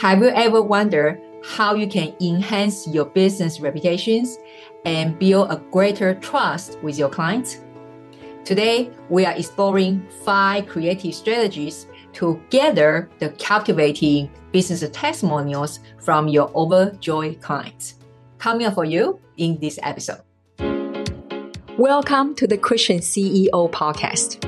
Have you ever wondered how you can enhance your business reputations and build a greater trust with your clients? Today, we are exploring five creative strategies to gather the captivating business testimonials from your overjoyed clients. Coming up for you in this episode. Welcome to the Christian CEO podcast.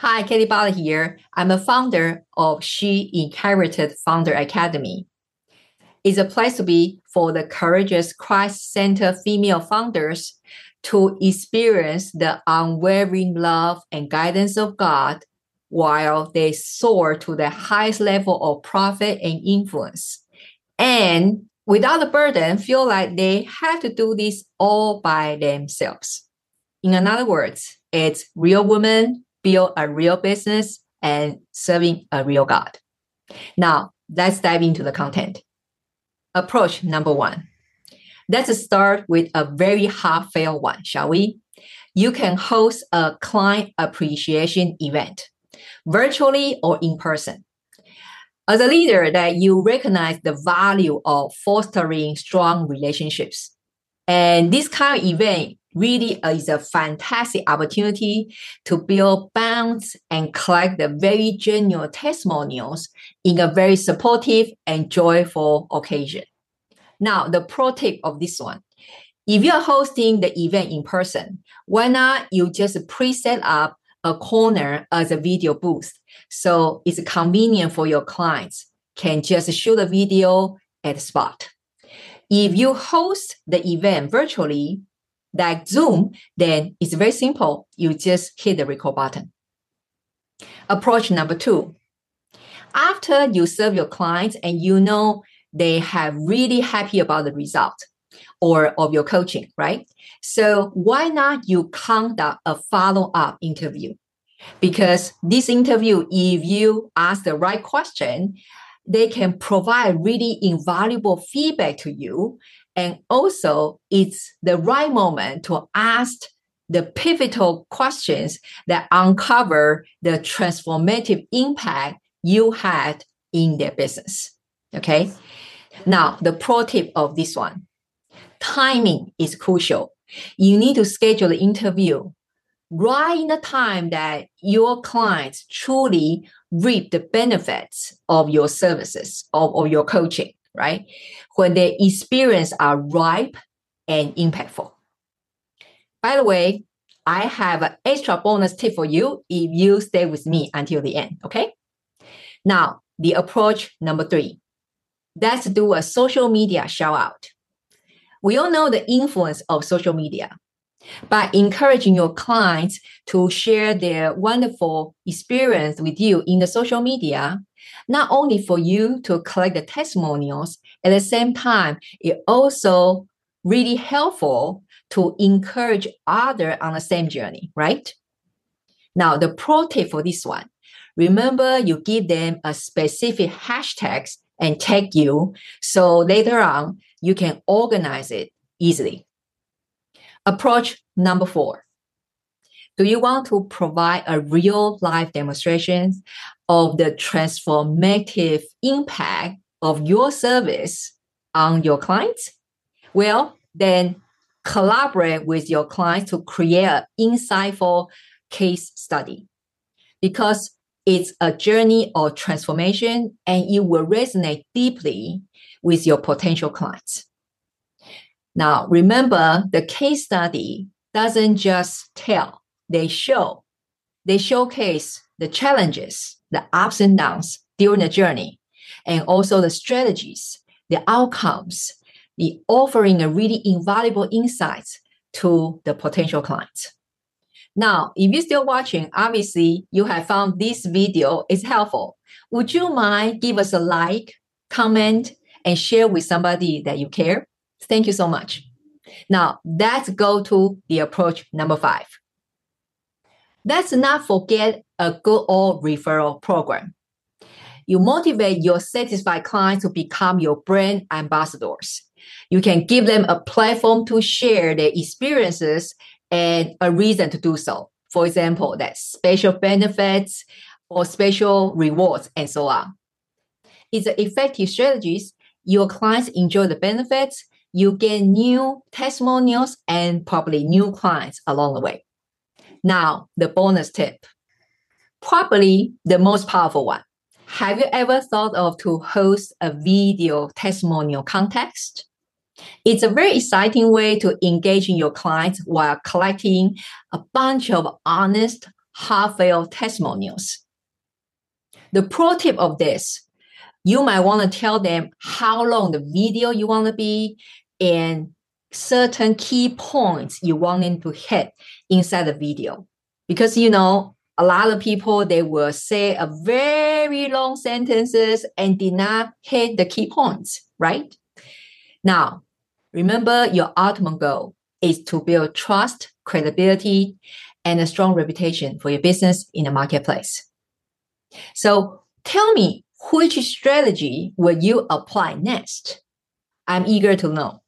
Hi, Kelly Balla here. I'm a founder of She Inherited Founder Academy. It's a place to be for the courageous Christ-centered female founders to experience the unwavering love and guidance of God while they soar to the highest level of profit and influence. And without the burden, feel like they have to do this all by themselves. In other words, it's real women build a real business and serving a real God. Now, let's dive into the content. Approach number one. Let's start with a very heartfelt one, shall we? You can host a client appreciation event virtually or in person. As a leader, that you recognize the value of fostering strong relationships. And this kind of event really is a fantastic opportunity to build bonds and collect the very genuine testimonials in a very supportive and joyful occasion. Now, the pro tip of this one. If you're hosting the event in person, why not you just pre-set up a corner as a video booth. So it's convenient for your clients can just shoot a video at the spot. If you host the event virtually, like Zoom, then it's very simple. You just hit the record button. Approach number two. After you serve your clients and you know they have really happy about the result, or of your coaching, right? So why not you conduct a follow-up interview? Because this interview, if you ask the right question, they can provide really invaluable feedback to you. And also it's the right moment to ask the pivotal questions that uncover the transformative impact you had in their business. Okay. Now, the pro tip of this one timing is crucial. You need to schedule the interview right in the time that your clients truly reap the benefits of your services of, of your coaching, right? When their experience are ripe and impactful. By the way, I have an extra bonus tip for you if you stay with me until the end, okay? Now, the approach number three. Let's do a social media shout out we all know the influence of social media. By encouraging your clients to share their wonderful experience with you in the social media, not only for you to collect the testimonials, at the same time, it also really helpful to encourage other on the same journey, right? Now, the pro tip for this one, remember you give them a specific hashtags and tag you. So later on, you can organize it easily. Approach number four. Do you want to provide a real life demonstration of the transformative impact of your service on your clients? Well, then collaborate with your clients to create an insightful case study because it's a journey of transformation and it will resonate deeply with your potential clients. Now, remember the case study doesn't just tell, they show, they showcase the challenges, the ups and downs during the journey, and also the strategies, the outcomes, the offering a really invaluable insights to the potential clients. Now, if you're still watching, obviously you have found this video is helpful. Would you mind give us a like, comment, and share with somebody that you care? Thank you so much. Now let's go to the approach number five. Let's not forget a good old referral program. You motivate your satisfied clients to become your brand ambassadors. You can give them a platform to share their experiences and a reason to do so. For example, that special benefits or special rewards and so on. It's an effective strategies. Your clients enjoy the benefits. You get new testimonials and probably new clients along the way. Now, the bonus tip. Probably the most powerful one. Have you ever thought of to host a video testimonial contest? It's a very exciting way to engage in your clients while collecting a bunch of honest, heartfelt testimonials. The pro tip of this, you might want to tell them how long the video you want to be and certain key points you want them to hit inside the video. Because you know, a lot of people they will say a very long sentences and did not hit the key points, right? Now, remember your ultimate goal is to build trust, credibility, and a strong reputation for your business in the marketplace. So tell me which strategy will you apply next? I'm eager to know.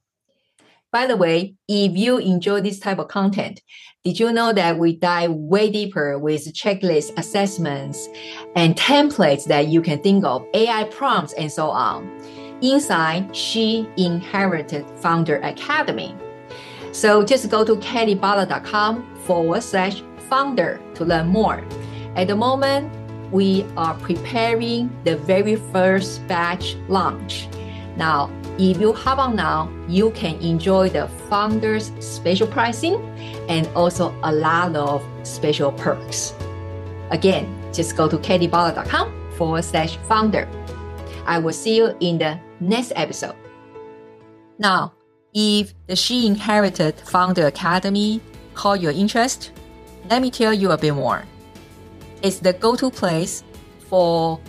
By the way, if you enjoy this type of content, did you know that we dive way deeper with checklist assessments and templates that you can think of, AI prompts, and so on, inside She Inherited Founder Academy? So just go to kellyballa.com forward slash founder to learn more. At the moment, we are preparing the very first batch launch. Now, if you hop on now, you can enjoy the founders special pricing and also a lot of special perks. Again, just go to kellyballa.com forward slash founder. I will see you in the next episode. Now, if the She Inherited Founder Academy caught your interest, let me tell you a bit more. It's the go-to place for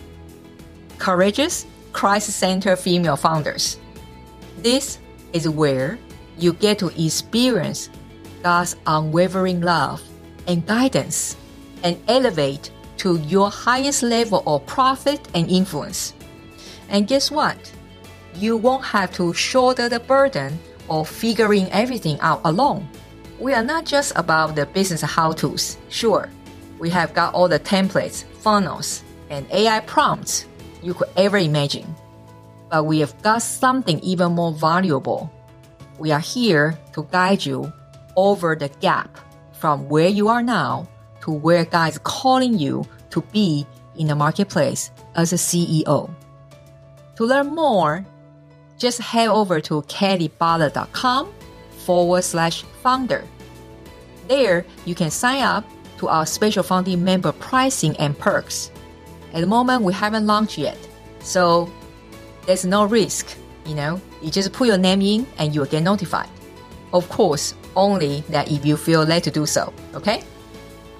courageous, Christ-centered female founders this is where you get to experience God's unwavering love and guidance and elevate to your highest level of profit and influence. And guess what? You won't have to shoulder the burden of figuring everything out alone. We are not just about the business how to's. Sure, we have got all the templates, funnels, and AI prompts you could ever imagine but we have got something even more valuable. We are here to guide you over the gap from where you are now to where God is calling you to be in the marketplace as a CEO. To learn more, just head over to kellyballa.com forward slash founder. There, you can sign up to our special founding member pricing and perks. At the moment, we haven't launched yet, so there's no risk, you know. You just put your name in and you'll get notified. Of course, only that if you feel led to do so, okay?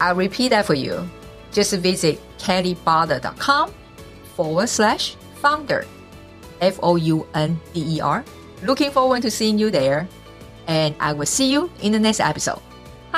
I'll repeat that for you. Just visit kellyballa.com forward slash founder. F O U N D E R. Looking forward to seeing you there. And I will see you in the next episode.